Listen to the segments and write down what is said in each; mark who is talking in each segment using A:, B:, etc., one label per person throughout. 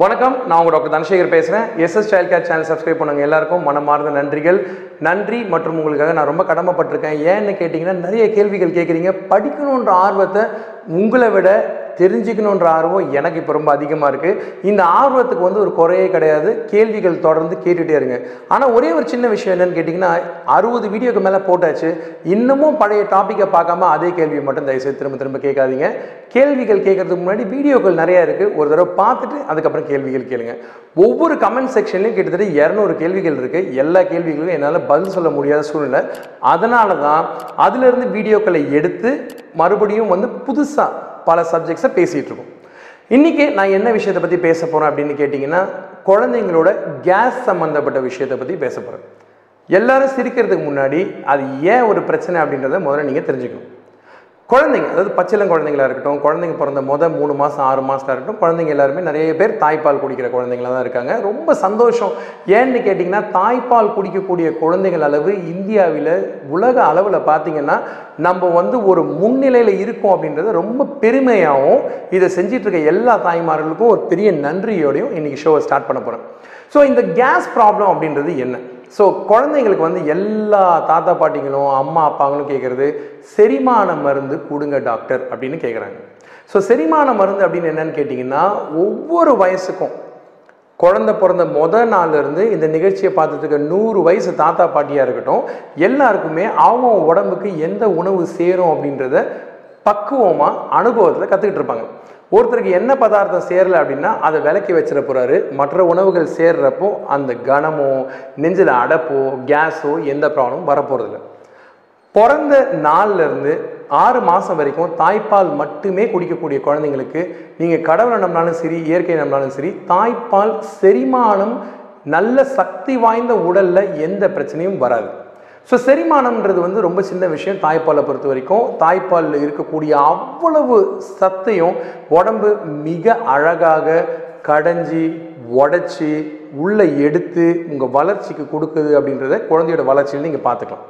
A: வணக்கம் நான் உங்க டாக்டர் தனசேகர் பேசுகிறேன் SS child care channel subscribe பண்ணுங்க எல்லாருக்கும். மனமார்ந்த நன்றிகள். நன்றி மற்றும் உங்களுக்காக நான் ரொம்ப கடமைப்பட்டிருக்கேன். ஏன்னு கேட்டிங்கன்னா நிறைய கேள்விகள் கேட்குறீங்க படிக்கணுன்ற ஆர்வத்தை உங்களை விட தெரிஞ்சுக்கணுன்ற ஆர்வம் எனக்கு இப்போ ரொம்ப அதிகமாக இருக்குது இந்த ஆர்வத்துக்கு வந்து ஒரு குறையே கிடையாது. கேள்விகள் தொடர்ந்து கேட்டுகிட்டே இருங்க. ஆனால் ஒரே ஒரு சின்ன விஷயம் என்னென்னு கேட்டிங்கன்னா அறுபது வீடியோக்கு மேலே போட்டாச்சு. இன்னமும் பழைய டாப்பிக்கை பார்க்காம அதே கேள்வியை மட்டும் தயவுசெய்து திரும்ப திரும்ப கேட்காதீங்க. கேள்விகள் கேட்கறதுக்கு முன்னாடி வீடியோக்கள் நிறையா இருக்குது ஒரு தடவை பார்த்துட்டு அதுக்கப்புறம் கேள்விகள் கேளுங்க. ஒவ்வொரு கமெண்ட் செக்ஷன்லையும் கிட்டத்தட்ட இரநூறு கேள்விகள் இருக்குது எல்லா கேள்விகளுக்கும் என்னால் பதில் சொல்ல முடியாத சூழ்நிலை. அதனால தான் அதிலிருந்து வீடியோக்களை எடுத்து மறுபடியும் வந்து புதுசாக பல சப்ஜெக்ட்ஸை பேசிகிட்டு இருக்கோம் இன்றைக்கி நான் என்ன விஷயத்தை பற்றி பேச போகிறேன் அப்படின்னு கேட்டிங்கன்னா குழந்தைங்களோட கேஸ் சம்மந்தப்பட்ட விஷயத்தை பற்றி பேச போகிறேன் எல்லாரும் சிரிக்கிறதுக்கு முன்னாடி அது ஏன் ஒரு பிரச்சனை அப்படின்றத முதல்ல நீங்கள் தெரிஞ்சுக்கணும். குழந்தைங்க அதாவது பச்சிலம் குழந்தைங்களா இருக்கட்டும் குழந்தைங்க பிறந்த மொதல் மூணு மாதம் ஆறு மாதத்தில் இருக்கட்டும் குழந்தைங்க எல்லாருமே நிறைய பேர் தாய்ப்பால் குடிக்கிற குழந்தைங்களா தான் இருக்காங்க. ரொம்ப சந்தோஷம். ஏன்னு கேட்டிங்கன்னா தாய்ப்பால் குடிக்கக்கூடிய குழந்தைகள் அளவு இந்தியாவில் உலக அளவில் பார்த்தீங்கன்னா நம்ம வந்து ஒரு முன்னிலையில் இருக்கோம் அப்படின்றது ரொம்ப பெருமையாகவும் இதை செஞ்சிட்டு இருக்க எல்லா தாய்மார்களுக்கும் ஒரு பெரிய நன்றியோடையும் இன்னைக்கு ஷோவை ஸ்டார்ட் பண்ண போகிறேன் ஸோ இந்த கேஸ் ப்ராப்ளம் அப்படின்றது என்ன? ஸோ குழந்தைங்களுக்கு வந்து எல்லா தாத்தா பாட்டிங்களும் அம்மா அப்பாங்களும் கேட்குறது செரிமான மருந்து கொடுங்க டாக்டர் அப்படின்னு கேட்குறாங்க ஸோ செரிமான மருந்து அப்படின்னு என்னன்னு கேட்டிங்கன்னா ஒவ்வொரு வயசுக்கும் குழந்தை பிறந்த முத நாள்லேருந்து இந்த நிகழ்ச்சியை பார்த்துட்டு நூறு வயசு தாத்தா பாட்டியாக இருக்கட்டும் எல்லாருக்குமே அவங்க உடம்புக்கு எந்த உணவு சேரும் அப்படின்றத பக்குவமாக அனுபவத்தில் கற்றுக்கிட்டு இருப்பாங்க. ஒருத்தருக்கு என்ன பதார்த்தம் சேரலை அப்படின்னா அதை விலக்கி வச்சிட போகிறாரு மற்ற உணவுகள் சேர்றப்போ அந்த கனமோ நெஞ்சில் அடப்போ கேஸோ எந்த ப்ராப்ளமும் வரப்போகிறதில்ல பிறந்த நாள்ல இருந்து ஆறு மாதம் வரைக்கும் தாய்ப்பால் மட்டுமே குடிக்கக்கூடிய குழந்தைங்களுக்கு நீங்கள் கடவுளை நம்பினாலும் சரி இயற்கை நம்பினாலும் சரி தாய்ப்பால் செரிமானம் நல்ல சக்தி வாய்ந்த உடலில் எந்த பிரச்சனையும் வராது. ஸோ செரிமானம்ன்றது வந்து ரொம்ப சின்ன விஷயம் தாய்ப்பாலை பொறுத்த வரைக்கும். தாய்ப்பாலில் இருக்கக்கூடிய அவ்வளவு சத்தையும் உடம்பு மிக அழகாக கடைஞ்சி உடச்சி உள்ளே எடுத்து உங்கள் வளர்ச்சிக்கு கொடுக்குது அப்படின்றத குழந்தையோட வளர்ச்சியில் நீங்கள் பார்த்துக்கலாம்.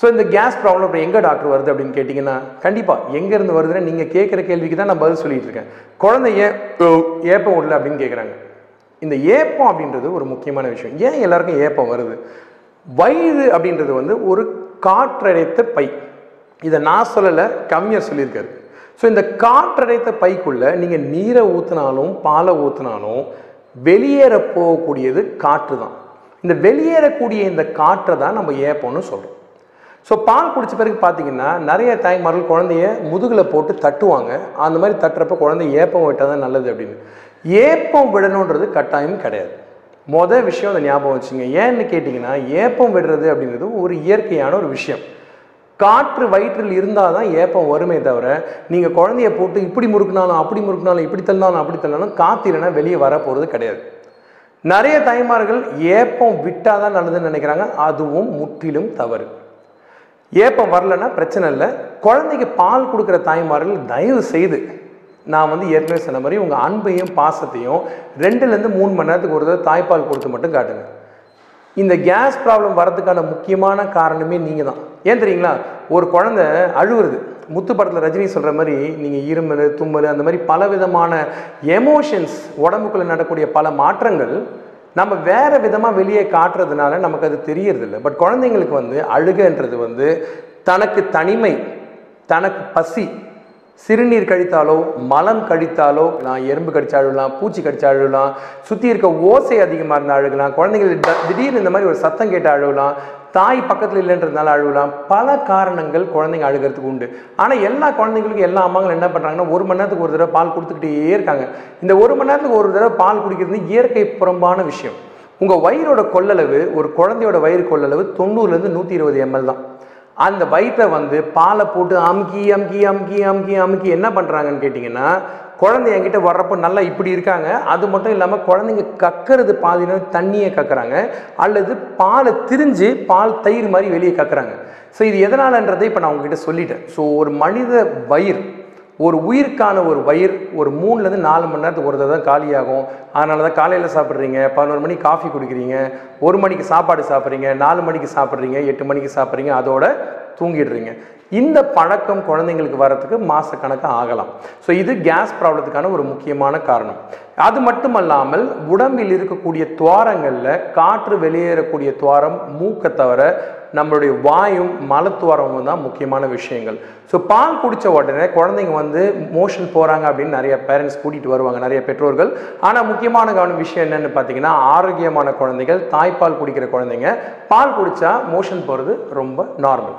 A: ஸோ இந்த கேஸ் ப்ராப்ளம் இப்போ எங்கே டாக்டர் வருது அப்படின்னு கேட்டிங்கன்னா கண்டிப்பாக எங்கேருந்து வருதுன்னு நீங்கள் கேட்குற கேள்விக்கு தான் நான் பதில் சொல்லிட்டு இருக்கேன். குழந்தைய ஏப்பம் விடல அப்படின்னு கேட்குறாங்க. இந்த ஏப்பம் அப்படின்றது ஒரு முக்கியமான விஷயம். ஏன் எல்லாருக்கும் ஏப்பம் வருது? வயிறு அப்படின்றது வந்து ஒரு காற்றடைத்த பை. இதை நான் சொல்லலை கம்மியாக சொல்லியிருக்காரு. ஸோ இந்த காற்றடைத்த பைக்குள்ளே நீங்கள் நீரை ஊற்றினாலும் பாலை ஊற்றினாலும் வெளியேற போகக்கூடியது காற்று தான். இந்த வெளியேறக்கூடிய இந்த காற்றை தான் நம்ம ஏப்பம்னு சொல்கிறோம் ஸோ பால் குடித்த பிறகு பார்த்தீங்கன்னா நிறைய தாய்மார்கள் குழந்தைய முதுகில் போட்டு தட்டுவாங்க. அந்த மாதிரி தட்டுறப்ப குழந்தை ஏப்பம் விட்டால் தான் நல்லது அப்படின்னு. ஏப்பம் விடணுன்றது கட்டாயம் கிடையாது. மொதல் விஷயம் அதை ஞாபகம் வச்சுங்க. ஏன்னு கேட்டிங்கன்னா ஏப்பம் விடுறது அப்படிங்கிறது ஒரு இயற்கையான ஒரு விஷயம். காற்று வயிற்றில் இருந்தால் தான் ஏப்பம் வருமே தவிர நீங்கள் குழந்தைய போட்டு இப்படி முறுக்குனாலும் அப்படி முறுக்குனாலும் இப்படி தள்ளினாலும் அப்படி தள்ளினாலும் காற்று இல்லைன்னா வெளியே வர போகிறது கிடையாது. நிறைய தாய்மார்கள் ஏப்பம் விட்டால் தான் நல்லதுன்னு நினைக்கிறாங்க. அதுவும் முற்றிலும் தவறு. ஏப்பம் வரலன்னா பிரச்சனை இல்லை. குழந்தைக்கு பால் கொடுக்குற தாய்மார்கள் தயவு செய்து நான் வந்து ஏற்கனவே சொன்ன மாதிரி உங்கள் அன்பையும் பாசத்தையும் ரெண்டுலேருந்து மூணு மணி நேரத்துக்கு ஒரு தடவை தாய்ப்பால் கொடுத்து மட்டும் காட்டுங்க. இந்த கேஸ் ப்ராப்ளம் வரதுக்கான முக்கியமான காரணமே நீங்கள் தான் ஏன் தெரியுங்களா? ஒரு குழந்தை அழுவுறது. முத்து படத்தில் ரஜினி சொல்கிற மாதிரி நீங்கள் இருமல் தும்மல் அந்த மாதிரி பல விதமான எமோஷன்ஸ் உடம்புக்குள்ளே நடக்கூடிய பல மாற்றங்கள் நம்ம வேறு விதமாக வெளியே காட்டுறதுனால நமக்கு அது தெரியறதில்ல. பட் குழந்தைங்களுக்கு வந்து அழுகன்றது வந்து தனக்கு தனிமை தனக்கு பசி சிறுநீர் கழித்தாலோ மலம் கழித்தாலோ நான் எறும்பு கடிச்சு அழுகலாம் பூச்சி கடிச்சு அழுகலாம் சுற்றி இருக்க ஓசை அதிகமாக இருந்தால் அழுகலாம் குழந்தைகள் திடீர்னு இந்த மாதிரி ஒரு சத்தம் கேட்டு அழுகலாம் தாய் பக்கத்தில் இல்லைன்றதுனால அழுகலாம் பல காரணங்கள் குழந்தைங்க அழுகிறதுக்கு உண்டு. ஆனால் எல்லா குழந்தைங்களுக்கும் எல்லா அம்மாங்களும் என்ன பண்ணுறாங்கன்னா ஒரு மணி நேரத்துக்கு ஒரு தடவை பால் கொடுத்துக்கிட்டே இருக்காங்க. இந்த ஒரு மணி நேரத்துக்கு ஒரு தடவை பால் குடிக்கிறது இயற்கை புறம்பான விஷயம். உங்கள் வயிறோட கொள்ளளவு ஒரு குழந்தையோட வயிறு கொள்ளளவு தொண்ணூறுலேருந்து நூற்றி இருபது எம்எல் தான். அந்த வயிற்றை வந்து பாலை போட்டு அமுக்கி அமுக்கி அமுக்கி அமுக்கி அமுக்கி என்ன பண்ணுறாங்கன்னு கேட்டிங்கன்னா குழந்தை என்கிட்ட வர்றப்போ நல்லா இப்படி இருக்காங்க. அது மட்டும் இல்லாமல் குழந்தைங்க கக்கறது பாதினா தண்ணியை கக்குறாங்க. அல்லது பாலை திரிஞ்சு பால் தயிர் மாதிரி வெளியே கக்குறாங்க. ஸோ இது எதனாலன்றதை இப்போ நான் உங்ககிட்ட சொல்லிட்டேன். ஸோ ஒரு மனித வயிறு ஒரு உயிருக்கான ஒரு வயிறு ஒரு மூணுலேருந்து நாலு மணி நேரத்துக்கு ஒரு தான் காலியாகும். அதனால தான் காலையில் சாப்பிட்றீங்க பதினோரு மணிக்கு காஃபி குடிக்கிறீங்க ஒரு மணிக்கு சாப்பாடு சாப்பிட்றீங்க நாலு மணிக்கு சாப்பிட்றீங்க எட்டு மணிக்கு சாப்பிட்றீங்க அதோட தூங்கிடுறீங்க. இந்த பழக்கம் குழந்தைங்களுக்கு வரத்துக்கு மாதக்கணக்காக ஆகலாம். ஸோ இது கேஸ் ப்ராப்ளத்துக்கான ஒரு முக்கியமான காரணம். அது மட்டுமல்லாமல் உடம்பில் இருக்கக்கூடிய துவாரங்களில் காற்று வெளியேறக்கூடிய துவாரம் மூக்கை தவிர நம்மளுடைய வாயும் மலத்துவாரமும் தான் முக்கியமான விஷயங்கள். ஸோ பால் குடித்த உடனே குழந்தைங்க வந்து மோஷன் போகிறாங்க அப்படின்னு நிறைய பேரண்ட்ஸ் கூட்டிகிட்டு வருவாங்க நிறைய பெற்றோர்கள். ஆனால் முக்கியமான கவன விஷயம் என்னென்னு பார்த்தீங்கன்னா ஆரோக்கியமான குழந்தைகள் தாய்ப்பால் குடிக்கிற குழந்தைங்க பால் குடித்தா மோஷன் போகிறது ரொம்ப நார்மல்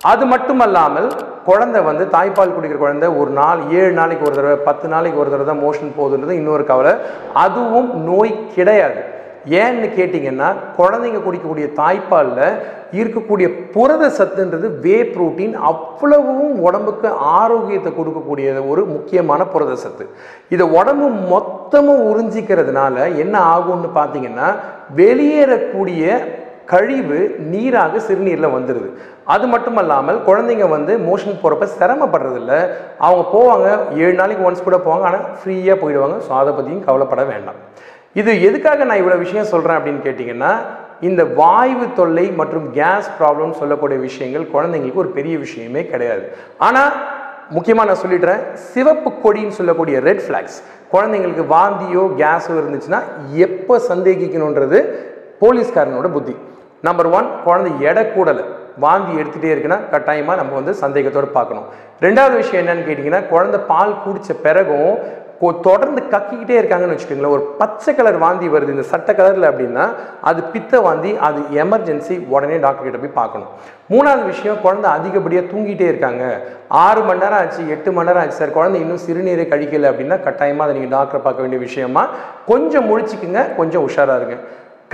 A: அது மட்டுமல்லாமல் குழந்தை வந்து தாய்ப்பால் குடிக்கிற குழந்தை ஒரு நாள் ஏழு நாளைக்கு ஒரு தடவை பத்து நாளைக்கு ஒரு தடவை தான் மோஷன் போகுதுன்றது இன்னொரு கவலை. அதுவும் நோய் கிடையாது. ஏன்னு கேட்டிங்கன்னா குழந்தைங்க குடிக்கக்கூடிய தாய்ப்பாலில் இருக்கக்கூடிய புரத சத்துன்றது வே புரோட்டீன் அவ்வளவும் உடம்புக்கு ஆரோக்கியத்தை கொடுக்கக்கூடிய ஒரு முக்கியமான புரத சத்து. இதை உடம்பு மொத்தமாக உறிஞ்சிக்கிறதுனால என்ன ஆகும்னு பார்த்தீங்கன்னா வெளியேறக்கூடிய கழிவு நீராக சிறுநீரில் வந்துடுது அது மட்டும் இல்லாமல் குழந்தைங்க வந்து மோஷன் போகிறப்ப சிரமப்படுறதில்ல. அவங்க போவாங்க ஏழு நாளைக்கு ஒன்ஸ் கூட போவாங்க ஆனால் ஃப்ரீயாக போயிடுவாங்க. ஸோ அதை பற்றியும் கவலைப்பட வேண்டாம். இது எதுக்காக நான் இவ்வளோ விஷயம் சொல்கிறேன் அப்படின்னு கேட்டிங்கன்னா இந்த வாய்வு தொல்லை மற்றும் கேஸ் ப்ராப்ளம் சொல்லக்கூடிய விஷயங்கள் குழந்தைங்களுக்கு ஒரு பெரிய விஷயமே கிடையாது. ஆனால் முக்கியமாக நான் சொல்லிடுறேன் சிவப்பு கொடின்னு சொல்லக்கூடிய ரெட் ஃப்ளாக்ஸ் குழந்தைங்களுக்கு வாந்தியோ கேஸோ இருந்துச்சுன்னா எப்போ சந்தேகிக்கணுன்றது போலீஸ்காரனோட புத்தி. நம்பர் ஒன் குழந்தை எடை கூடலை. வாந்தி எடுத்துகிட்டே இருக்குன்னா கட்டாயமாக நம்ம வந்து சந்தேகத்தோடு பார்க்கணும். ரெண்டாவது விஷயம் என்னன்னு கேட்டிங்கன்னா குழந்தை பால் குடித்த பிறகும் கொ- தொடர்ந்து கக்கிக்கிட்டே இருக்காங்கன்னு வச்சுக்கோங்களேன். ஒரு பச்சை கலர் வாந்தி வருது. இந்த சட்டை கலரில் அப்படின்னா அது பித்த வாந்தி அது எமர்ஜென்சி உடனே டாக்டர் கிட்ட போய் பார்க்கணும். மூணாவது விஷயம் குழந்தை அதிகப்படியாக தூங்கிட்டே இருக்காங்க. ஆறு மணி நேரம் ஆச்சு எட்டு மணி நேரம் ஆச்சு சார். குழந்தை இன்னும் சிறுநீரை கழிக்கலை அப்படின்னா கட்டாயமாக அதை நீங்கள் டாக்டரை பார்க்க வேண்டிய விஷயமா கொஞ்சம் முழிச்சிக்கங்க கொஞ்சம் உஷாராக இருங்க.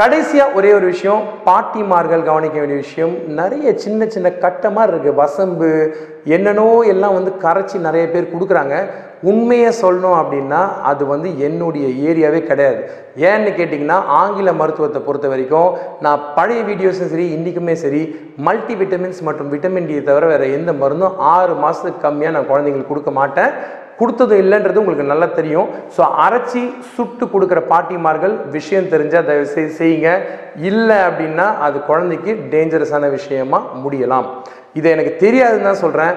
A: கடைசியாக ஒரே ஒரு விஷயம் பாட்டிமார்கள் கவனிக்க வேண்டிய விஷயம் நிறைய சின்ன சின்ன கட்டமாக இருக்குது வசம்பு என்னென்னோ எல்லாம் வந்து கரைச்சி நிறைய பேர் கொடுக்குறாங்க. உண்மையை சொல்லணும் அப்படின்னா அது வந்து என்னுடைய ஏரியாவே கிடையாது. ஏன்னு கேட்டிங்கன்னா ஆங்கில மருத்துவத்தை பொறுத்த வரைக்கும் நான் பழைய வீடியோஸும் சரி இன்றைக்குமே சரி மல்டி விட்டமின்ஸ் மற்றும் விட்டமின் டி தவிர வேறு எந்த மருந்தும் ஆறு மாதத்துக்கு கம்மியாக நான் குழந்தைங்களுக்கு கொடுக்க மாட்டேன். கொடுத்தது இல்லைன்றது உங்களுக்கு நல்லா தெரியும். ஸோ அரைச்சி சுட்டு கொடுக்குற பாட்டிமார்கள் விஷயம் தெரிஞ்சால் தயவு செய்து செய்யுங்க. இல்லை அப்படின்னா அது குழந்தைக்கு டேஞ்சரஸான விஷயமா முடியலாம். இதை எனக்கு தெரியாதுன்னு தான் சொல்கிறேன்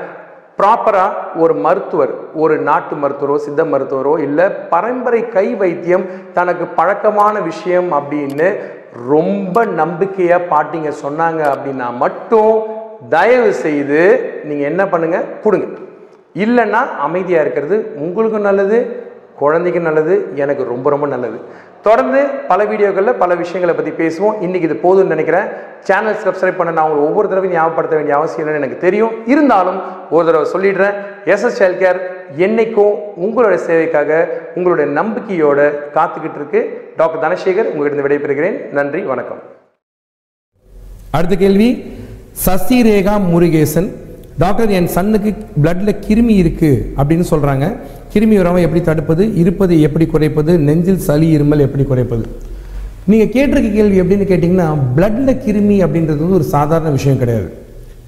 A: ப்ராப்பராக ஒரு மருத்துவர் ஒரு நாட்டு மருத்துவரோ சித்த மருத்துவரோ இல்லை பரம்பரை கை வைத்தியம் தனக்கு பழக்கமான விஷயம் அப்படின்னு ரொம்ப நம்பிக்கையாக பாட்டிங்க சொன்னாங்க அப்படின்னா மட்டும் தயவு செய்து நீங்கள் என்ன பண்ணுங்கள் கொடுங்க. இல்லைன்னா அமைதியாக இருக்கிறது உங்களுக்கும் நல்லது குழந்தைக்கும் நல்லது எனக்கு ரொம்ப ரொம்ப நல்லது. தொடர்ந்து பல வீடியோக்களில் பல விஷயங்களை பற்றி பேசுவோம். இன்றைக்கி இது போதும்னு நினைக்கிறேன். சேனல் சப்ஸ்கிரைப் பண்ண நான் உங்களுக்கு ஒவ்வொரு தடவையும் ஞாபகப்படுத்த வேண்டிய அவசியம் இல்லைன்னு எனக்கு தெரியும். இருந்தாலும் ஒரு தடவை சொல்லிடுறேன். எஸ்எஸ் சைல்ட் கேர் என்னைக்கும் உங்களோட சேவைக்காக உங்களுடைய நம்பிக்கையோட காத்துக்கிட்டு இருக்கு. டாக்டர் தனசேகர் உங்ககிட்ட விடைபெறுகிறேன். நன்றி வணக்கம்.
B: அடுத்த கேள்வி சசிரேகா முருகேசன் டாக்டர் என் சன்னுக்கு பிளட்டில் கிருமி இருக்குது அப்படின்னு சொல்கிறாங்க கிருமி வராமல் எப்படி தடுப்பது? இருப்பது எப்படி குறைப்பது? நெஞ்சில் சளி இருமல் எப்படி குறைப்பது? நீங்கள் கேட்டிருக்க கேள்வி எப்படின்னு கேட்டிங்கன்னா பிளட்டில் கிருமி அப்படின்றது வந்து ஒரு சாதாரண விஷயம் கிடையாது.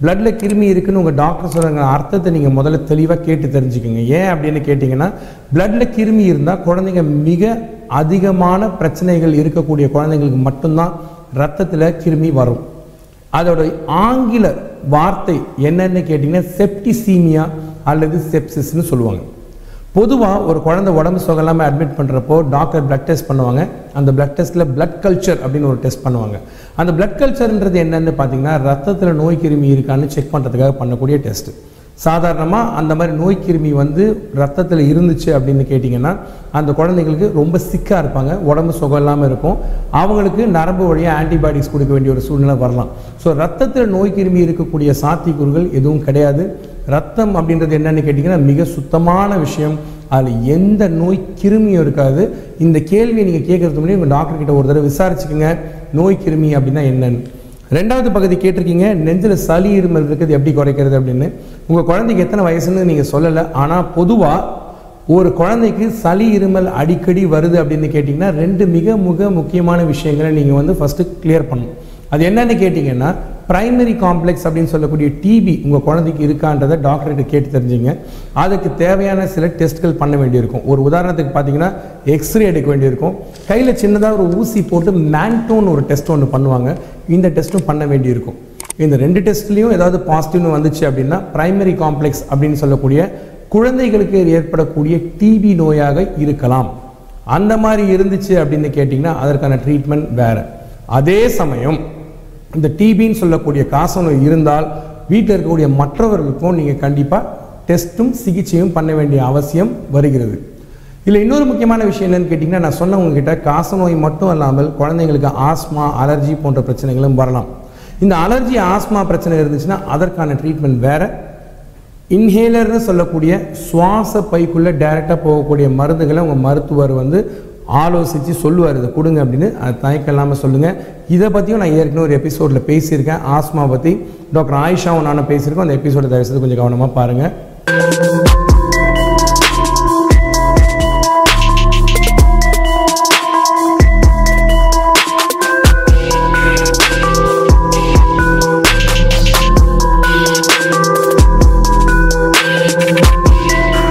B: பிளட்டில் கிருமி இருக்குன்னு உங்கள் டாக்டர் சொல்கிறாங்க அர்த்தத்தை நீங்கள் முதல்ல தெளிவாக கேட்டு தெரிஞ்சுக்கோங்க. ஏன் அப்படின்னு கேட்டிங்கன்னா பிளட்டில் கிருமி இருந்தால் குழந்தைங்க மிக அதிகமான பிரச்சனைகள் இருக்கக்கூடிய குழந்தைங்களுக்கு மட்டும்தான் ரத்தத்தில் கிருமி வரும். அதோட ஆங்கில வார்த்தை என்னன்னு கேட்டிங்கன்னா செப்டிசீமியா அல்லது செப்சிஸ்னு சொல்லுவாங்க. பொதுவாக ஒரு குழந்தை உடம்பு சுகலாமல் அட்மிட் பண்ணுறப்போ டாக்டர் பிளட் டெஸ்ட் பண்ணுவாங்க. அந்த பிளட் டெஸ்ட்டில் பிளட் கல்ச்சர் அப்படின்னு ஒரு டெஸ்ட் பண்ணுவாங்க. அந்த பிளட் கல்ச்சர்ன்றது என்னென்னு பார்த்தீங்கன்னா ரத்தத்தில் நோய் கிருமி இருக்கான்னு செக் பண்ணுறதுக்காக பண்ணக்கூடிய டெஸ்ட்டு சாதாரணமாக அந்த மாதிரி நோய் கிருமி வந்து ரத்தத்தில் இருந்துச்சு அப்படின்னு கேட்டிங்கன்னா அந்த குழந்தைங்களுக்கு ரொம்ப சிக்காக இருப்பாங்க உடம்பு சுகம் இல்லாமல் இருக்கும். அவங்களுக்கு நரம்பு வழியாக ஆன்டிபயாட்டிக்ஸ் கொடுக்க வேண்டிய ஒரு சூழ்நிலை வரலாம். ஸோ ரத்தத்தில் நோய் கிருமி இருக்கக்கூடிய சாத்தியக்கூறுகள் எதுவும் கிடையாது. ரத்தம் அப்படின்றது என்னன்னு கேட்டிங்கன்னா மிக சுத்தமான விஷயம். அதில் எந்த நோய் கிருமியும் இருக்காது. இந்த கேள்வியை நீங்கள் கேட்கறதுக்கு முன்னாடி உங்கள் டாக்டர்கிட்ட ஒரு தடவை விசாரிச்சுக்கோங்க. நோய் கிருமி அப்படின்னா என்னன்னு. ரெண்டாவது பகுதி கேட்டிருக்கீங்க நெஞ்சில் சளி இருமல் இருக்கிறது எப்படி குறைக்கிறது அப்படின்னு. உங்கள் குழந்தைக்கு எத்தனை வயசுன்னு நீங்கள் சொல்லலை ஆனால் பொதுவாக ஒரு குழந்தைக்கு சளி இருமல் அடிக்கடி வருது அப்படின்னு கேட்டிங்கன்னா ரெண்டு மிக மிக முக்கியமான விஷயங்களை நீங்கள் வந்து ஃபஸ்ட்டு கிளியர் பண்ணணும். அது என்னென்னு கேட்டிங்கன்னா ப்ரைமரி காம்ப்ளெக்ஸ் அப்படின்னு சொல்லக்கூடிய டிபி உங்கள் குழந்தைக்கு இருக்கான்றதை டாக்டர்கிட்ட கேட்டு தெரிஞ்சுங்க. அதுக்கு தேவையான சில டெஸ்ட்கள் பண்ண வேண்டியிருக்கும். ஒரு உதாரணத்துக்கு பார்த்தீங்கன்னா எக்ஸ்ரே எடுக்க வேண்டியிருக்கும். கையில் சின்னதாக ஒரு ஊசி போட்டு மேன்டோன் ஒரு டெஸ்ட் ஒன்று பண்ணுவாங்க. இந்த டெஸ்ட்டும் பண்ண வேண்டியிருக்கும். இந்த ரெண்டு டெஸ்ட்லேயும் ஏதாவது பாசிட்டிவ்னு வந்துச்சு அப்படின்னா பிரைமரி காம்ப்ளெக்ஸ் அப்படின்னு சொல்லக்கூடிய குழந்தைகளுக்கு ஏற்படக்கூடிய டிபி நோயாக இருக்கலாம். அந்த மாதிரி இருந்துச்சு அப்படின்னு கேட்டிங்கன்னா அதற்கான ட்ரீட்மெண்ட் வேறு. அதே சமயம் இந்த டிபின்னு சொல்லக்கூடிய காசநோய் இருந்தால் வீட்டில் இருக்கக்கூடிய மற்றவர்களுக்கும் நீங்கள் கண்டிப்பாக டெஸ்ட்டும் சிகிச்சையும் பண்ண வேண்டிய அவசியம் வருகிறது. இதில் இன்னொரு முக்கியமான விஷயம் என்னன்னு கேட்டிங்கன்னா நான் சொன்ன உங்ககிட்ட காசநோய் மட்டும் இல்லாமல் குழந்தைங்களுக்கு ஆஸ்மா அலர்ஜி போன்ற பிரச்சனைகளும் வரலாம். இந்த அலர்ஜி ஆஸ்மா பிரச்சனை இருந்துச்சுன்னா அதற்கான ட்ரீட்மெண்ட் வேறு. இன்ஹேலர்னு சொல்லக்கூடிய சுவாச பைக்குள்ளே டைரெக்டாக போகக்கூடிய மருந்துகளை உங்கள் மருத்துவர் வந்து ஆலோசித்து சொல்லுவார். இதை கொடுங்க அப்படின்னு. அது தயக்கம் இல்லாமல் சொல்லுங்கள் இதை பற்றியும் நான் ஏற்கனவே ஒரு எபிசோடில் பேசியிருக்கேன். ஆஸ்மா பற்றி டாக்டர் ஆயிஷாவும் நானும் பேசியிருக்கோம். அந்த எபிசோடை தயவுசெய்து கொஞ்சம் கவனமாக பாருங்கள்